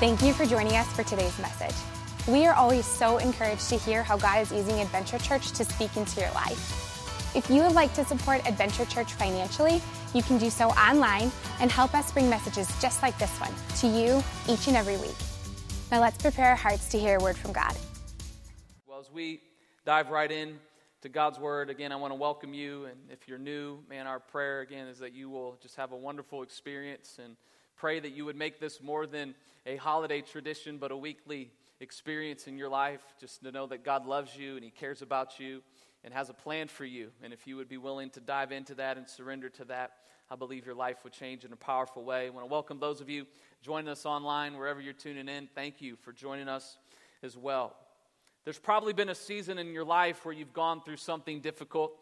Thank you for joining us for today's message. We are always so encouraged to hear how God is using Adventure Church to speak into your life. If you would like to support Adventure Church financially, you can do so online and help us bring messages just like this one to you each and every week. Now let's prepare our hearts to hear a word from God. Well, as we dive right in to God's word, again, I want to welcome you. And if you're new, man, our prayer again is that you will just have a wonderful experience and pray that you would make this more than a holiday tradition, but a weekly experience in your life. Just to know that God loves you and He cares about you and has a plan for you. And if you would be willing to dive into that and surrender to that, I believe your life would change in a powerful way. I want to welcome those of you joining us online, wherever you're tuning in. Thank you for joining us as well. There's probably been a season in your life where you've gone through something difficult.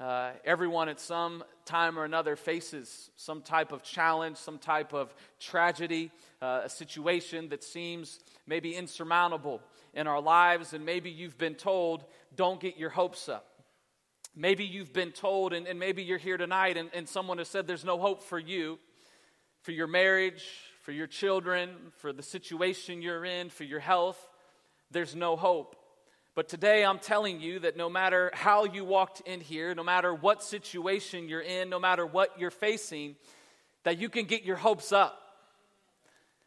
Uh, everyone at some time or another faces some type of challenge, some type of tragedy, uh, a situation that seems maybe insurmountable in our lives, and maybe you've been told, don't get your hopes up. Maybe you've been told, and, and maybe you're here tonight, and, and someone has said there's no hope for you, for your marriage, for your children, for the situation you're in, for your health. There's no hope. But today I'm telling you that no matter how you walked in here, no matter what situation you're in, no matter what you're facing, that you can get your hopes up.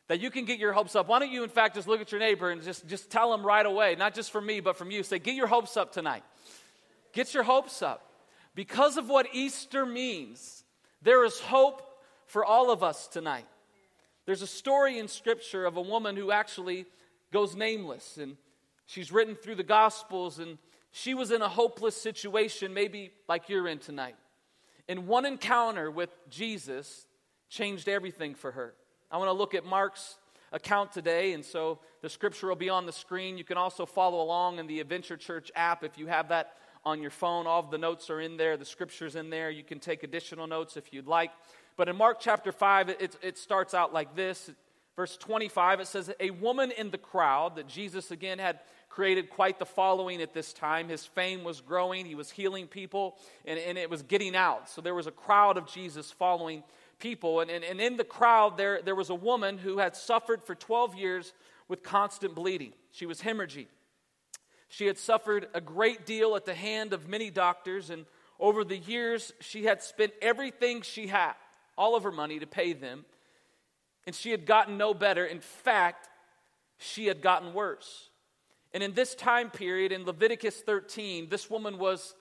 That you can get your hopes up. Why don't you, in fact, just look at your neighbor and just, just tell them right away, not just from me, but from you. Say, get your hopes up tonight. Get your hopes up. Because of what Easter means, there is hope for all of us tonight. There's a story in Scripture of a woman who actually goes nameless. And She's written through the Gospels, and she was in a hopeless situation, maybe like you're in tonight. And one encounter with Jesus changed everything for her. I want to look at Mark's account today, and so the scripture will be on the screen. You can also follow along in the Adventure Church app if you have that on your phone. All of the notes are in there, the scripture's in there. You can take additional notes if you'd like. But in Mark chapter 5, it, it starts out like this. Verse 25, it says, A woman in the crowd that Jesus again had created quite the following at this time. His fame was growing, he was healing people, and, and it was getting out. So there was a crowd of Jesus following people. And, and, and in the crowd, there, there was a woman who had suffered for 12 years with constant bleeding. She was hemorrhaging. She had suffered a great deal at the hand of many doctors, and over the years, she had spent everything she had, all of her money, to pay them. And she had gotten no better. In fact, she had gotten worse. And in this time period, in Leviticus 13, this woman was,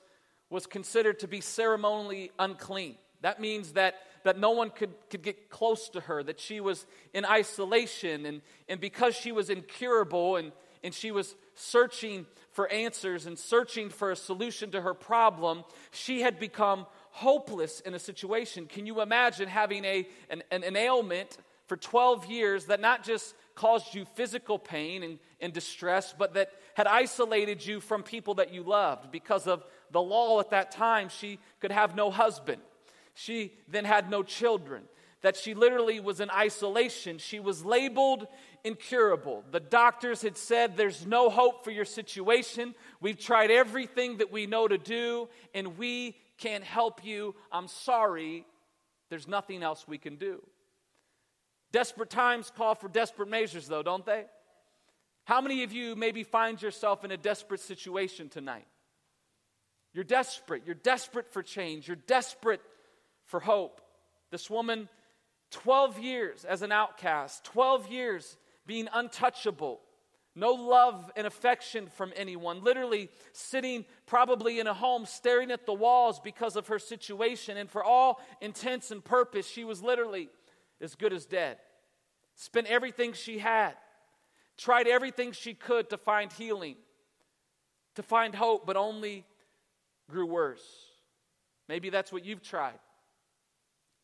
was considered to be ceremonially unclean. That means that, that no one could, could get close to her, that she was in isolation. And, and because she was incurable and, and she was searching for answers and searching for a solution to her problem, she had become hopeless in a situation. Can you imagine having a, an, an ailment for 12 years that not just caused you physical pain and, and distress, but that had isolated you from people that you loved. Because of the law at that time, she could have no husband. She then had no children. That she literally was in isolation. She was labeled incurable. The doctors had said, There's no hope for your situation. We've tried everything that we know to do, and we can't help you. I'm sorry. There's nothing else we can do. Desperate times call for desperate measures, though, don't they? How many of you maybe find yourself in a desperate situation tonight? You're desperate. You're desperate for change. You're desperate for hope. This woman, 12 years as an outcast, 12 years being untouchable, no love and affection from anyone, literally sitting probably in a home staring at the walls because of her situation. And for all intents and purpose, she was literally as good as dead. Spent everything she had, tried everything she could to find healing, to find hope, but only grew worse. Maybe that's what you've tried.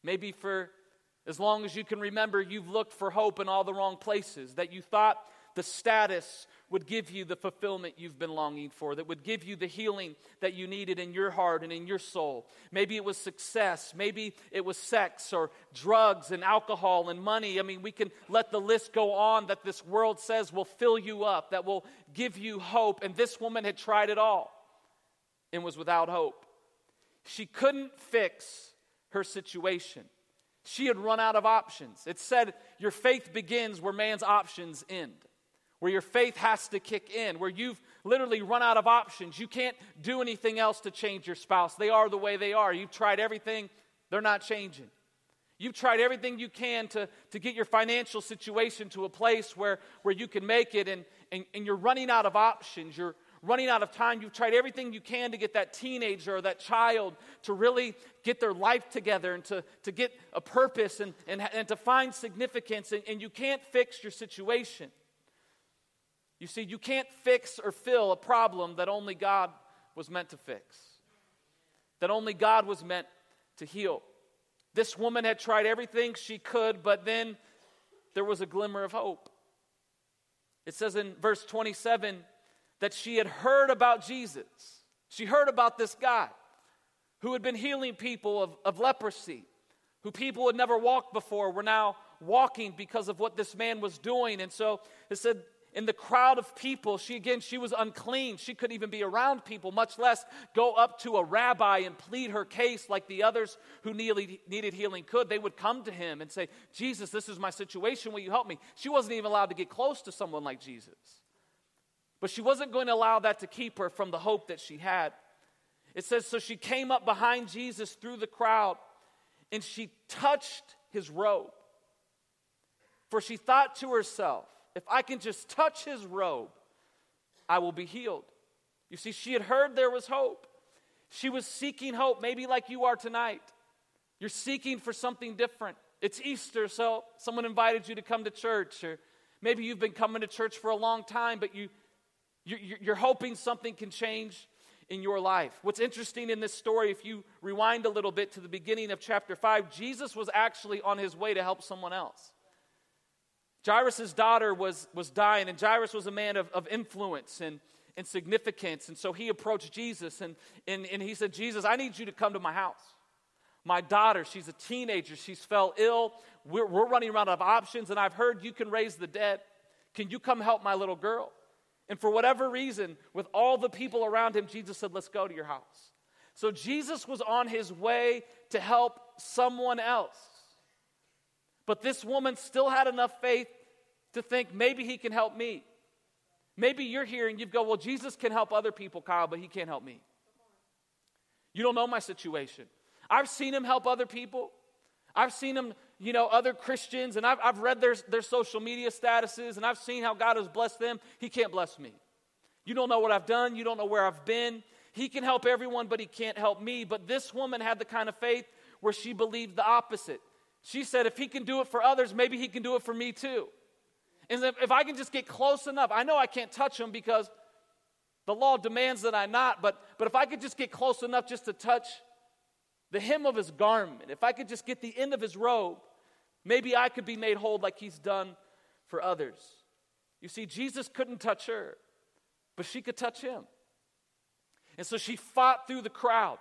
Maybe for as long as you can remember, you've looked for hope in all the wrong places, that you thought the status would give you the fulfillment you've been longing for, that would give you the healing that you needed in your heart and in your soul. Maybe it was success, maybe it was sex or drugs and alcohol and money. I mean, we can let the list go on that this world says will fill you up, that will give you hope. And this woman had tried it all and was without hope. She couldn't fix her situation. She had run out of options. It said, Your faith begins where man's options end, where your faith has to kick in, where you've literally run out of options. You can't do anything else to change your spouse. They are the way they are. You've tried everything, they're not changing. You've tried everything you can to, to get your financial situation to a place where, where you can make it, and, and, and you're running out of options. You're running out of time. You've tried everything you can to get that teenager or that child to really get their life together and to, to get a purpose and, and, and to find significance, and, and you can't fix your situation. You see, you can't fix or fill a problem that only God was meant to fix, that only God was meant to heal. This woman had tried everything she could, but then there was a glimmer of hope. It says in verse 27 that she had heard about Jesus. She heard about this guy who had been healing people of, of leprosy, who people had never walked before were now walking because of what this man was doing. And so it said, in the crowd of people, she again, she was unclean. She couldn't even be around people, much less go up to a rabbi and plead her case like the others who needed, healing could. They would come to him and say, Jesus, this is my situation. Will you help me? She wasn't even allowed to get close to someone like Jesus. But she wasn't going to allow that to keep her from the hope that she had. It says, So she came up behind Jesus through the crowd and she touched his robe. For she thought to herself, If I can just touch his robe, I will be healed. You see, she had heard there was hope. She was seeking hope, maybe like you are tonight. You're seeking for something different. It's Easter, so someone invited you to come to church, or maybe you've been coming to church for a long time, but you you're hoping something can change in your life. What's interesting in this story, if you rewind a little bit to the beginning of chapter 5, Jesus was actually on his way to help someone else. Jairus' daughter was, was dying, and Jairus was a man of, of influence and, and significance. And so he approached Jesus and, and, and he said, Jesus, I need you to come to my house. My daughter, she's a teenager, she's fell ill. We're, we're running around out of options, and I've heard you can raise the dead. Can you come help my little girl? And for whatever reason, with all the people around him, Jesus said, Let's go to your house. So Jesus was on his way to help someone else. But this woman still had enough faith to think maybe he can help me. Maybe you're here and you go, Well, Jesus can help other people, Kyle, but he can't help me. You don't know my situation. I've seen him help other people. I've seen him you know, other Christians, and I've, I've read their, their social media statuses, and I've seen how God has blessed them. He can't bless me. You don't know what I've done. You don't know where I've been. He can help everyone, but he can't help me. But this woman had the kind of faith where she believed the opposite. She said, if he can do it for others, maybe he can do it for me too. And if I can just get close enough, I know I can't touch him because the law demands that I not, but, but if I could just get close enough just to touch the hem of his garment, if I could just get the end of his robe, Maybe I could be made whole like he's done for others. You see, Jesus couldn't touch her, but she could touch him. And so she fought through the crowd.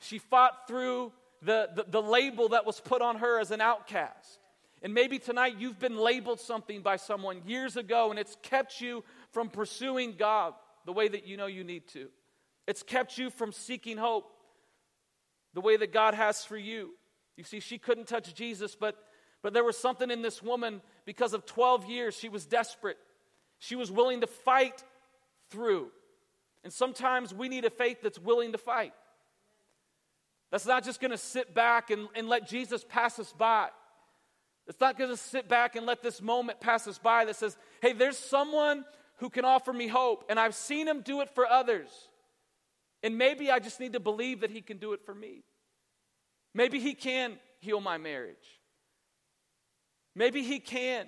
She fought through the, the, the, label that was put on her as an outcast. And maybe tonight you've been labeled something by someone years ago and it's kept you from pursuing God the way that you know you need to. It's kept you from seeking hope the way that God has for you. You see, she couldn't touch Jesus, but but there was something in this woman because of 12 years, she was desperate. She was willing to fight through. And sometimes we need a faith that's willing to fight. That's not just going to sit back and, and let Jesus pass us by. It's not going to sit back and let this moment pass us by that says, hey, there's someone who can offer me hope, and I've seen him do it for others. And maybe I just need to believe that he can do it for me. Maybe he can heal my marriage. Maybe He can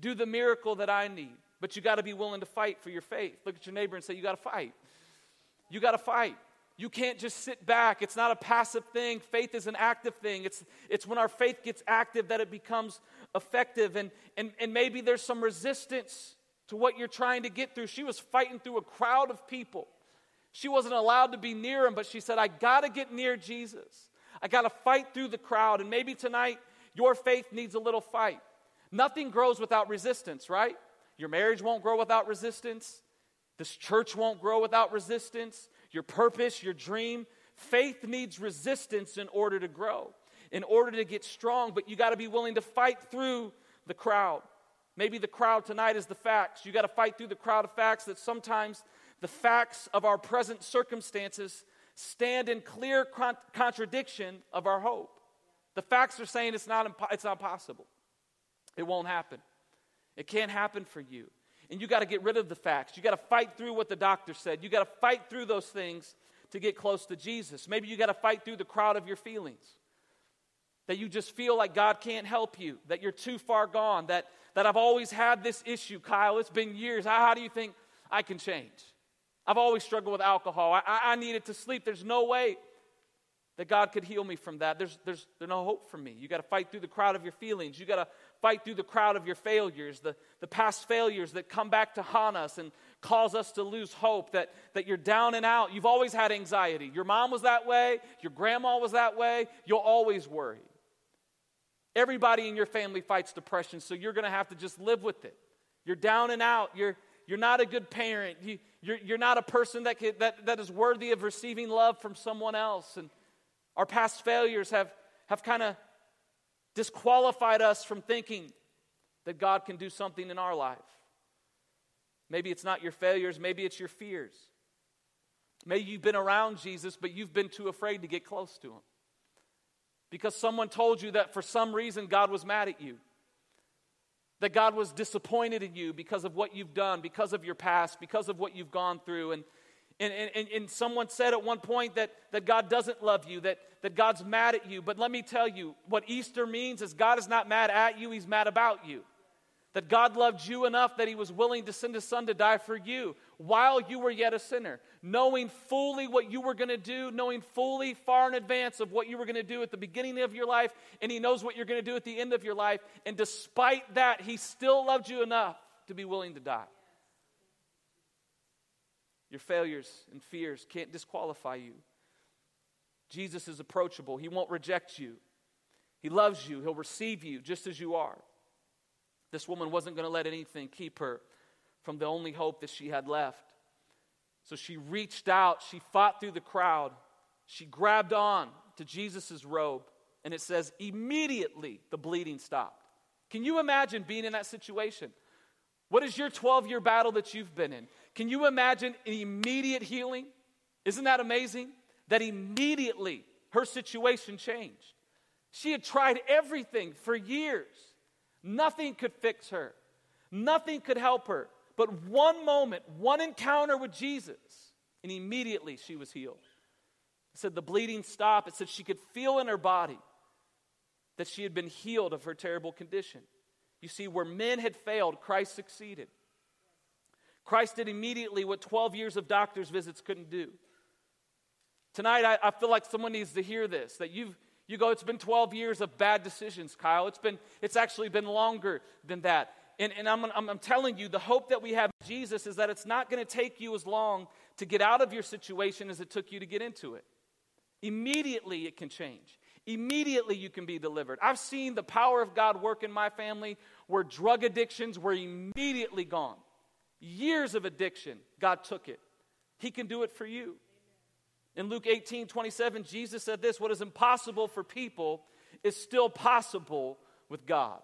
do the miracle that I need, but you got to be willing to fight for your faith. Look at your neighbor and say, You got to fight. You got to fight. You can't just sit back. It's not a passive thing. Faith is an active thing. It's, it's when our faith gets active that it becomes effective. And, and, and maybe there's some resistance to what you're trying to get through. She was fighting through a crowd of people. She wasn't allowed to be near him, but she said, I got to get near Jesus. I got to fight through the crowd. And maybe tonight your faith needs a little fight. Nothing grows without resistance, right? Your marriage won't grow without resistance. This church won't grow without resistance. Your purpose, your dream. Faith needs resistance in order to grow. in order to get strong, but you got to be willing to fight through the crowd. Maybe the crowd tonight is the facts. You got to fight through the crowd of facts that sometimes the facts of our present circumstances stand in clear con- contradiction of our hope. The facts are saying it's not, impo- it's not possible. It won't happen. It can't happen for you. And you got to get rid of the facts. You got to fight through what the doctor said. You got to fight through those things to get close to Jesus. Maybe you got to fight through the crowd of your feelings. That you just feel like God can't help you, that you're too far gone, that, that I've always had this issue, Kyle. It's been years. How, how do you think I can change? I've always struggled with alcohol. I, I, I needed to sleep. There's no way that God could heal me from that. There's, there's, there's no hope for me. You got to fight through the crowd of your feelings. You got to fight through the crowd of your failures, the, the past failures that come back to haunt us and cause us to lose hope, that, that you're down and out. You've always had anxiety. Your mom was that way, your grandma was that way. You'll always worry. Everybody in your family fights depression, so you're going to have to just live with it. You're down and out. You're, you're not a good parent. You, you're, you're not a person that, that, that is worthy of receiving love from someone else. And our past failures have, have kind of disqualified us from thinking that God can do something in our life. Maybe it's not your failures, maybe it's your fears. Maybe you've been around Jesus, but you've been too afraid to get close to him. Because someone told you that for some reason God was mad at you. That God was disappointed in you because of what you've done, because of your past, because of what you've gone through. And, and, and, and someone said at one point that, that God doesn't love you, that, that God's mad at you. But let me tell you, what Easter means is God is not mad at you, He's mad about you. That God loved you enough that He was willing to send His Son to die for you while you were yet a sinner, knowing fully what you were going to do, knowing fully far in advance of what you were going to do at the beginning of your life, and He knows what you're going to do at the end of your life. And despite that, He still loved you enough to be willing to die. Your failures and fears can't disqualify you. Jesus is approachable, He won't reject you. He loves you, He'll receive you just as you are. This woman wasn't going to let anything keep her from the only hope that she had left. So she reached out, she fought through the crowd, she grabbed on to Jesus' robe, and it says, immediately the bleeding stopped. Can you imagine being in that situation? What is your 12 year battle that you've been in? Can you imagine an immediate healing? Isn't that amazing? That immediately her situation changed. She had tried everything for years. Nothing could fix her, nothing could help her. But one moment, one encounter with Jesus, and immediately she was healed. It said the bleeding stopped. It said she could feel in her body that she had been healed of her terrible condition. You see, where men had failed, Christ succeeded. Christ did immediately what 12 years of doctor's visits couldn't do. Tonight, I, I, feel like someone needs to hear this that you've, you go, it's been 12 years of bad decisions, Kyle. It's, been, it's actually been longer than that. And, and I'm, I'm, I'm telling you, the hope that we have in Jesus is that it's not going to take you as long to get out of your situation as it took you to get into it. Immediately, it can change. Immediately, you can be delivered. I've seen the power of God work in my family where drug addictions were immediately gone. Years of addiction, God took it. He can do it for you. In Luke 18 27, Jesus said this What is impossible for people is still possible with God.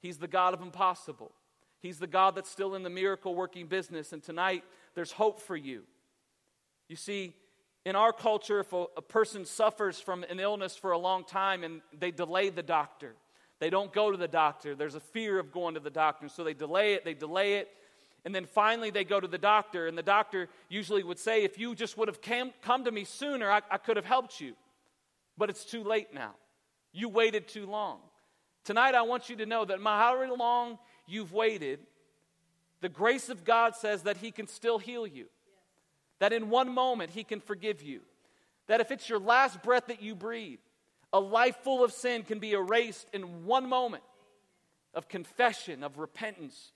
He's the God of impossible. He's the God that's still in the miracle working business. And tonight, there's hope for you. You see, in our culture, if a, a, person suffers from an illness for a long time and they delay the doctor, they don't go to the doctor. There's a fear of going to the doctor. So they delay it, they delay it. And then finally they go to the doctor, and the doctor usually would say, If you just would have came, come to me sooner, I, I could have helped you. But it's too late now. You waited too long. Tonight, I want you to know that however long you've waited, the grace of God says that He can still heal you. That in one moment He can forgive you. That if it's your last breath that you breathe, a life full of sin can be erased in one moment of confession, of repentance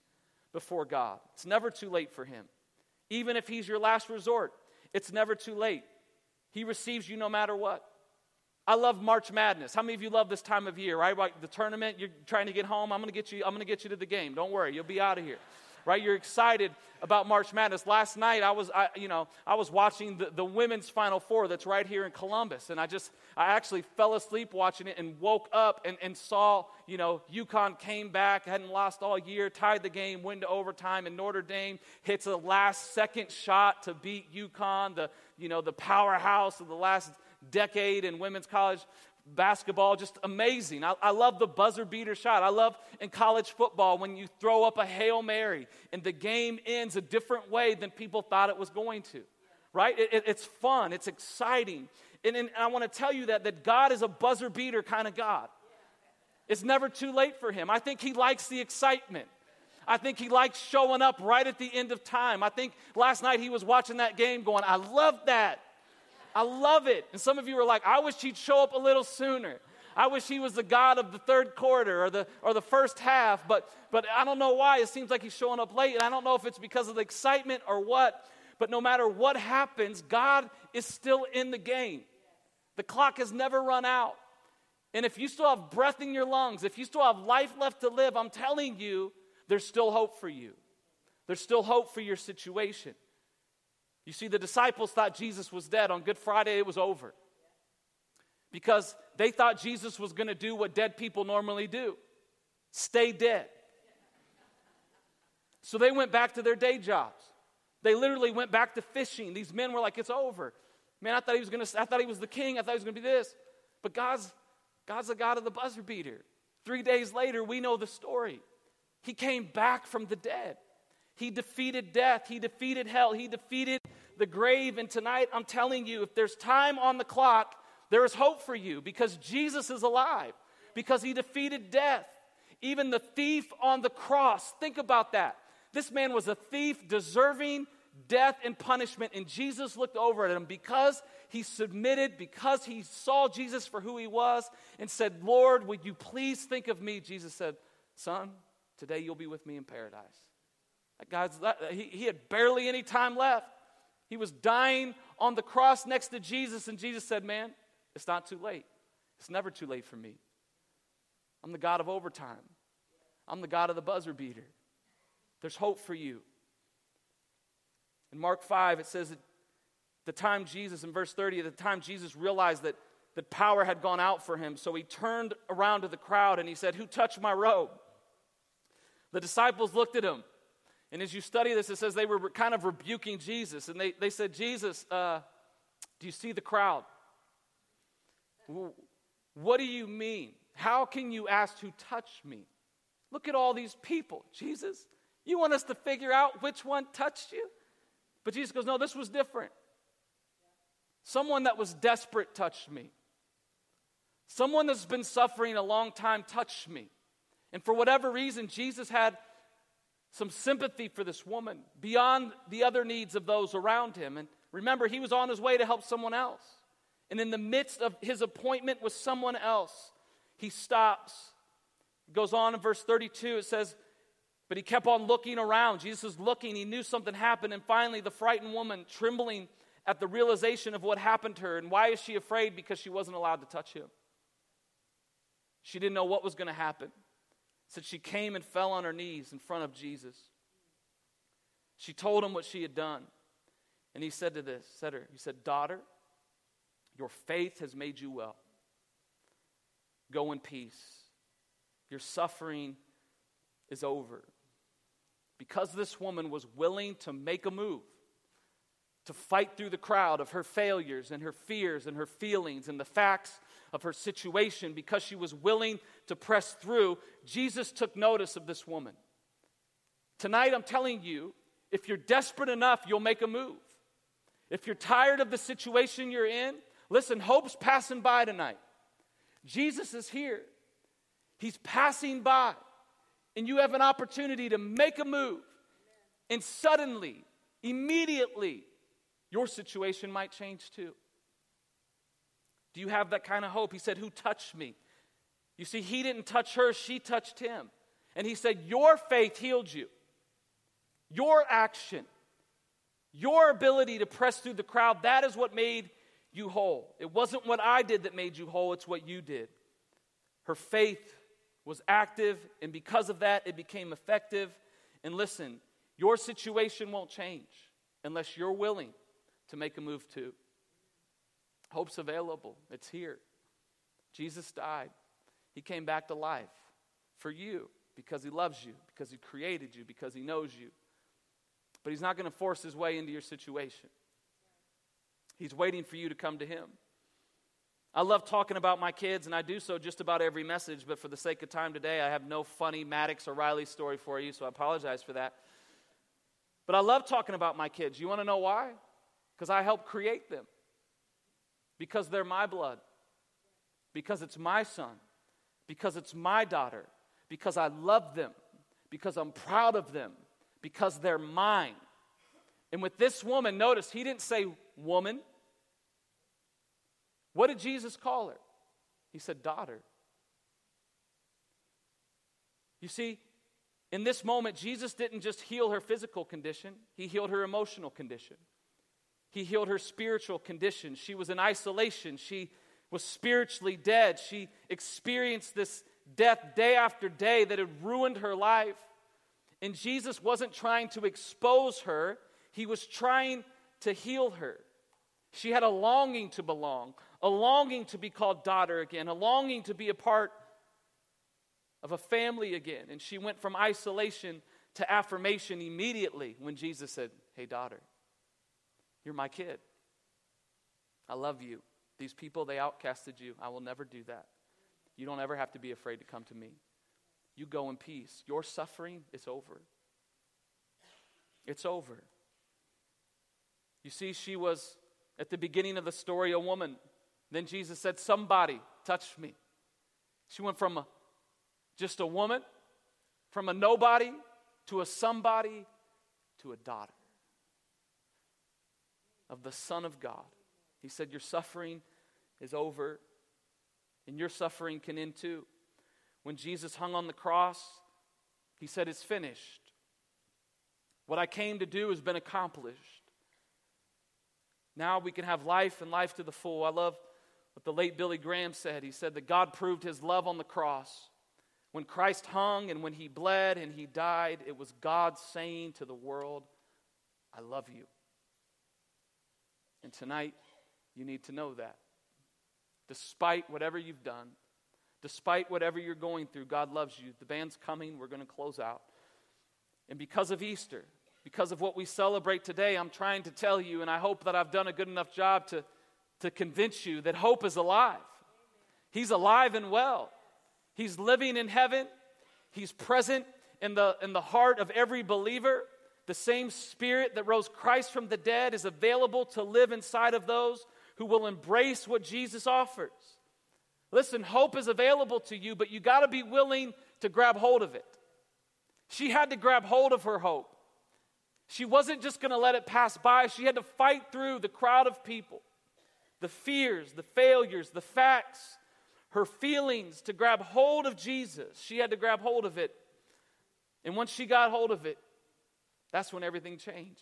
before God. It's never too late for Him. Even if He's your last resort, it's never too late. He receives you no matter what. I love March Madness. How many of you love this time of year, right? Like the tournament, you're trying to get home. I'm going to get you I'm going to get you to the game. Don't worry. You'll be out of here. Right? You're excited about March Madness. Last night I was I, you know, I was watching the, the women's final four that's right here in Columbus and I just I actually fell asleep watching it and woke up and, and saw, you know, UConn came back, hadn't lost all year, tied the game, went to overtime, and Notre Dame hits a last second shot to beat UConn, the you know, the powerhouse of the last decade in women's college basketball. Just amazing. I, I, love the buzzer beater shot. I love in college football when you throw up a Hail Mary and the game ends a different way than people thought it was going to. Right? It, it, it's fun, it's exciting. And, and I want to tell you that, that God is a buzzer beater kind of God. It's never too late for him. I think he likes the excitement. I think he likes showing up right at the end of time. I think last night he was watching that game going, I love that. I love it. And some of you are like, I wish he'd show up a little sooner. I wish he was the God of the third quarter or the, or the first half, but, but I don't know why. It seems like he's showing up late, and I don't know if it's because of the excitement or what. But no matter what happens, God is still in the game. The clock has never run out. And if you still have breath in your lungs, if you still have life left to live, I'm telling you, there's still hope for you. There's still hope for your situation. You see, the disciples thought Jesus was dead. On Good Friday, it was over. Because they thought Jesus was going to do what dead people normally do stay dead. So they went back to their day jobs. They literally went back to fishing. These men were like, it's over. Man, I thought he was going to, I thought he was the king. I thought he was going to be this. But God's, God's the God of the buzzer beater. Three days later, we know the story. He came back from the dead. He defeated death. He defeated hell. He defeated the grave. And tonight, I'm telling you, if there's time on the clock, there is hope for you because Jesus is alive, because he defeated death. Even the thief on the cross, think about that. This man was a thief deserving death and punishment, and Jesus looked over at him because he submitted, because he saw Jesus for who he was, and said, Lord, would you please think of me? Jesus said, Son, today you'll be with me in paradise. That guy's, he, he had barely any time left. He was dying on the cross next to Jesus, and Jesus said, Man, it's not too late. It's never too late for me. I'm the God of overtime, I'm the God of the buzzer beater. There's hope for you. In Mark 5, it says that the time Jesus, in verse 30, at the time Jesus realized that, that power had gone out for him, so he turned around to the crowd and he said, Who touched my robe? The disciples looked at him. And as you study this, it says they were kind of rebuking Jesus. And they, they said, Jesus, uh, do you see the crowd? What do you mean? How can you ask who touched me? Look at all these people. Jesus, you want us to figure out which one touched you? But Jesus goes, No, this was different. Someone that was desperate touched me. Someone that's been suffering a long time touched me. And for whatever reason, Jesus had some sympathy for this woman beyond the other needs of those around him. And remember, he was on his way to help someone else. And in the midst of his appointment with someone else, he stops. It goes on in verse 32, it says, But he kept on looking around. Jesus was looking, he knew something happened. And finally, the frightened woman, trembling at the realization of what happened to her. And why is she afraid? Because she wasn't allowed to touch him. She didn't know what was going to happen said she came and fell on her knees in front of Jesus. She told him what she had done. And he said to this, said her, he said, Daughter, your faith has made you well. Go in peace. Your suffering is over. Because this woman was willing to make a move, to fight through the crowd of her failures and her fears and her feelings and the facts of her situation, because she was willing to press through, Jesus took notice of this woman. Tonight, I'm telling you, if you're desperate enough, you'll make a move. If you're tired of the situation you're in, listen, hope's passing by tonight. Jesus is here, He's passing by, and you have an opportunity to make a move. And suddenly, immediately, your situation might change too. Do you have that kind of hope? He said, Who touched me? You see, he didn't touch her, she touched him. And he said, Your faith healed you. Your action, your ability to press through the crowd, that is what made you whole. It wasn't what I did that made you whole, it's what you did. Her faith was active, and because of that, it became effective. And listen, your situation won't change unless you're willing to make a move to. Hope's available, it's here. Jesus died, He came back to life for you because He loves you, because He created you, because He knows you. But He's not going to force His way into your situation. He's waiting for you to come to Him. I love talking about my kids, and I do so just about every message, but for the sake of time today, I have no funny Maddox or Riley story for you, so I apologize for that. But I love talking about my kids. You want to know why? Because I helped create them, because they're my blood, because it's my son, because it's my daughter, because I love them, because I'm proud of them, because they're mine. And with this woman, notice he didn't say woman. What did Jesus call her? He said, daughter. You see, in this moment, Jesus didn't just heal her physical condition, he healed her emotional condition. He healed her spiritual condition. She was in isolation. She was spiritually dead. She experienced this death day after day that had ruined her life. And Jesus wasn't trying to expose her, he was trying to heal her. She had a longing to belong, a longing to be called daughter again, a longing to be a part of a family again. And she went from isolation to affirmation immediately when Jesus said, Hey, daughter, you're my kid. I love you. These people, they outcasted you. I will never do that. You don't ever have to be afraid to come to me. You go in peace. Your suffering is over. It's over. You see, she was at the beginning of the story a woman. Then Jesus said, Somebody touch me. She went from a, just a woman, from a nobody to a somebody to a daughter of the Son of God. He said, Your suffering is over, and your suffering can end too. When Jesus hung on the cross, he said, It's finished. What I came to do has been accomplished. Now we can have life and life to the full. I love what the late Billy Graham said. He said that God proved his love on the cross. When Christ hung and when he bled and he died, it was God saying to the world, I love you. And tonight, you need to know that. Despite whatever you've done, despite whatever you're going through, God loves you. The band's coming. We're going to close out. And because of Easter, because of what we celebrate today, I'm trying to tell you, and I hope that I've done a good enough job to, to convince you that hope is alive. He's alive and well. He's living in heaven. He's present in the, in the heart of every believer. The same spirit that rose Christ from the dead is available to live inside of those who will embrace what Jesus offers. Listen, hope is available to you, but you got to be willing to grab hold of it. She had to grab hold of her hope. She wasn't just going to let it pass by, she had to fight through the crowd of people, the fears, the failures, the facts, her feelings to grab hold of Jesus. She had to grab hold of it. And once she got hold of it, that's when everything changed.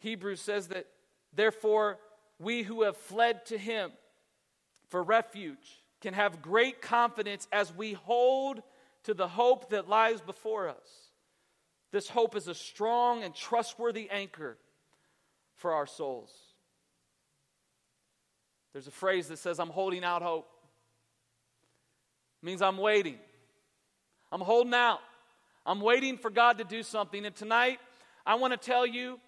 Hebrews says that, therefore, we who have fled to him for refuge can have great confidence as we hold to the hope that lies before us. This hope is a strong and trustworthy anchor for our souls. There's a phrase that says, I'm holding out hope. It means I'm waiting. I'm holding out. I'm waiting for God to do something. And tonight, I want to tell you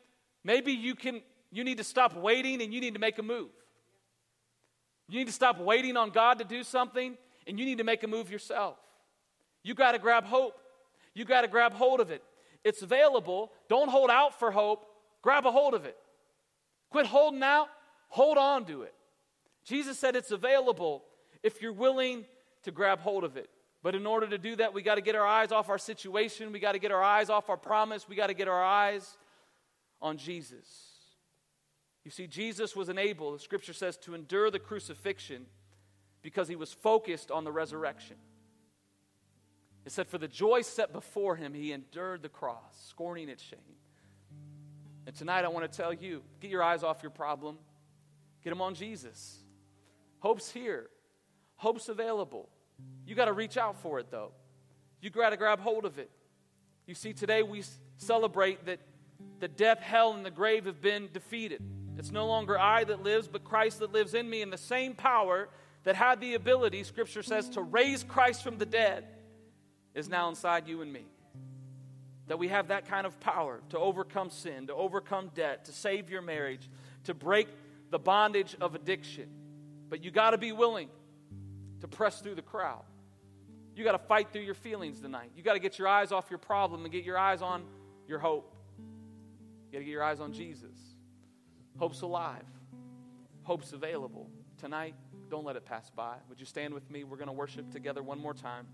maybe you can you need to stop waiting and you need to make a move. You need to stop waiting on God to do something and you need to make a move yourself. You got to grab hope. You got to grab hold of it. It's available. Don't hold out for hope. Grab a hold of it. Quit holding out. Hold on to it. Jesus said it's available if you're willing to grab hold of it. But in order to do that, we got to get our eyes off our situation. We got to get our eyes off our promise. We got to get our eyes on Jesus. You see, Jesus was enabled, the scripture says, to endure the crucifixion because he was focused on the resurrection. It said, For the joy set before him, he endured the cross, scorning its shame. And tonight I want to tell you get your eyes off your problem, Get them on Jesus. Hope's here, hope's available. You got to reach out for it, though. You got to grab hold of it. You see, today we celebrate that the death, hell, and the grave have been defeated. It's no longer I that lives, but Christ that lives in me. And the same power that had the ability, Scripture says, to raise Christ from the dead is now inside you and me. That we have that kind of power to overcome sin, to overcome debt, to save your marriage, to break the bondage of addiction. But you got to be willing to press through the crowd. You got to fight through your feelings tonight. You got to get your eyes off your problem and get your eyes on your hope. You got to get your eyes on Jesus. Hope's alive, hope's available. Tonight, don't let it pass by. Would you stand with me? We're going to worship together one more time.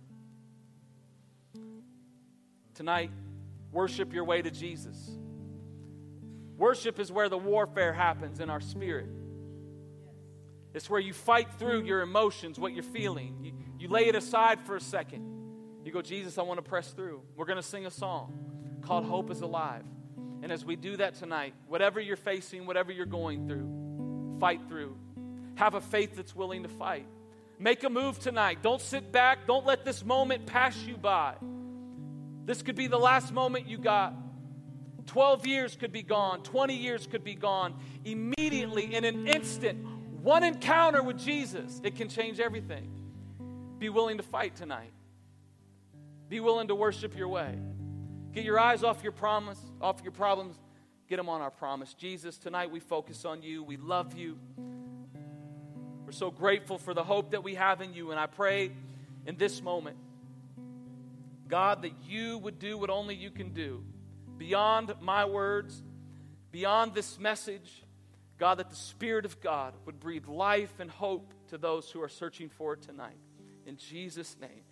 Tonight, worship your way to Jesus. Worship is where the warfare happens in our spirit. It's where you fight through your emotions, what you're feeling. You, you lay it aside for a second. You go, Jesus, I want to press through. We're going to sing a song called Hope is Alive. And as we do that tonight, whatever you're facing, whatever you're going through, fight through. Have a faith that's willing to fight. Make a move tonight. Don't sit back. Don't let this moment pass you by. This could be the last moment you got. 12 years could be gone, 20 years could be gone. Immediately, in an instant, one encounter with Jesus, it can change everything. Be willing to fight tonight. Be willing to worship your way. Get your eyes off your promise, off your problems. Get them on our promise. Jesus, tonight we focus on you. We love you. We're so grateful for the hope that we have in you. And I pray in this moment, God, that you would do what only you can do beyond my words, beyond this message, God, that the Spirit of God would breathe life and hope to those who are searching for it tonight. In Jesus' name.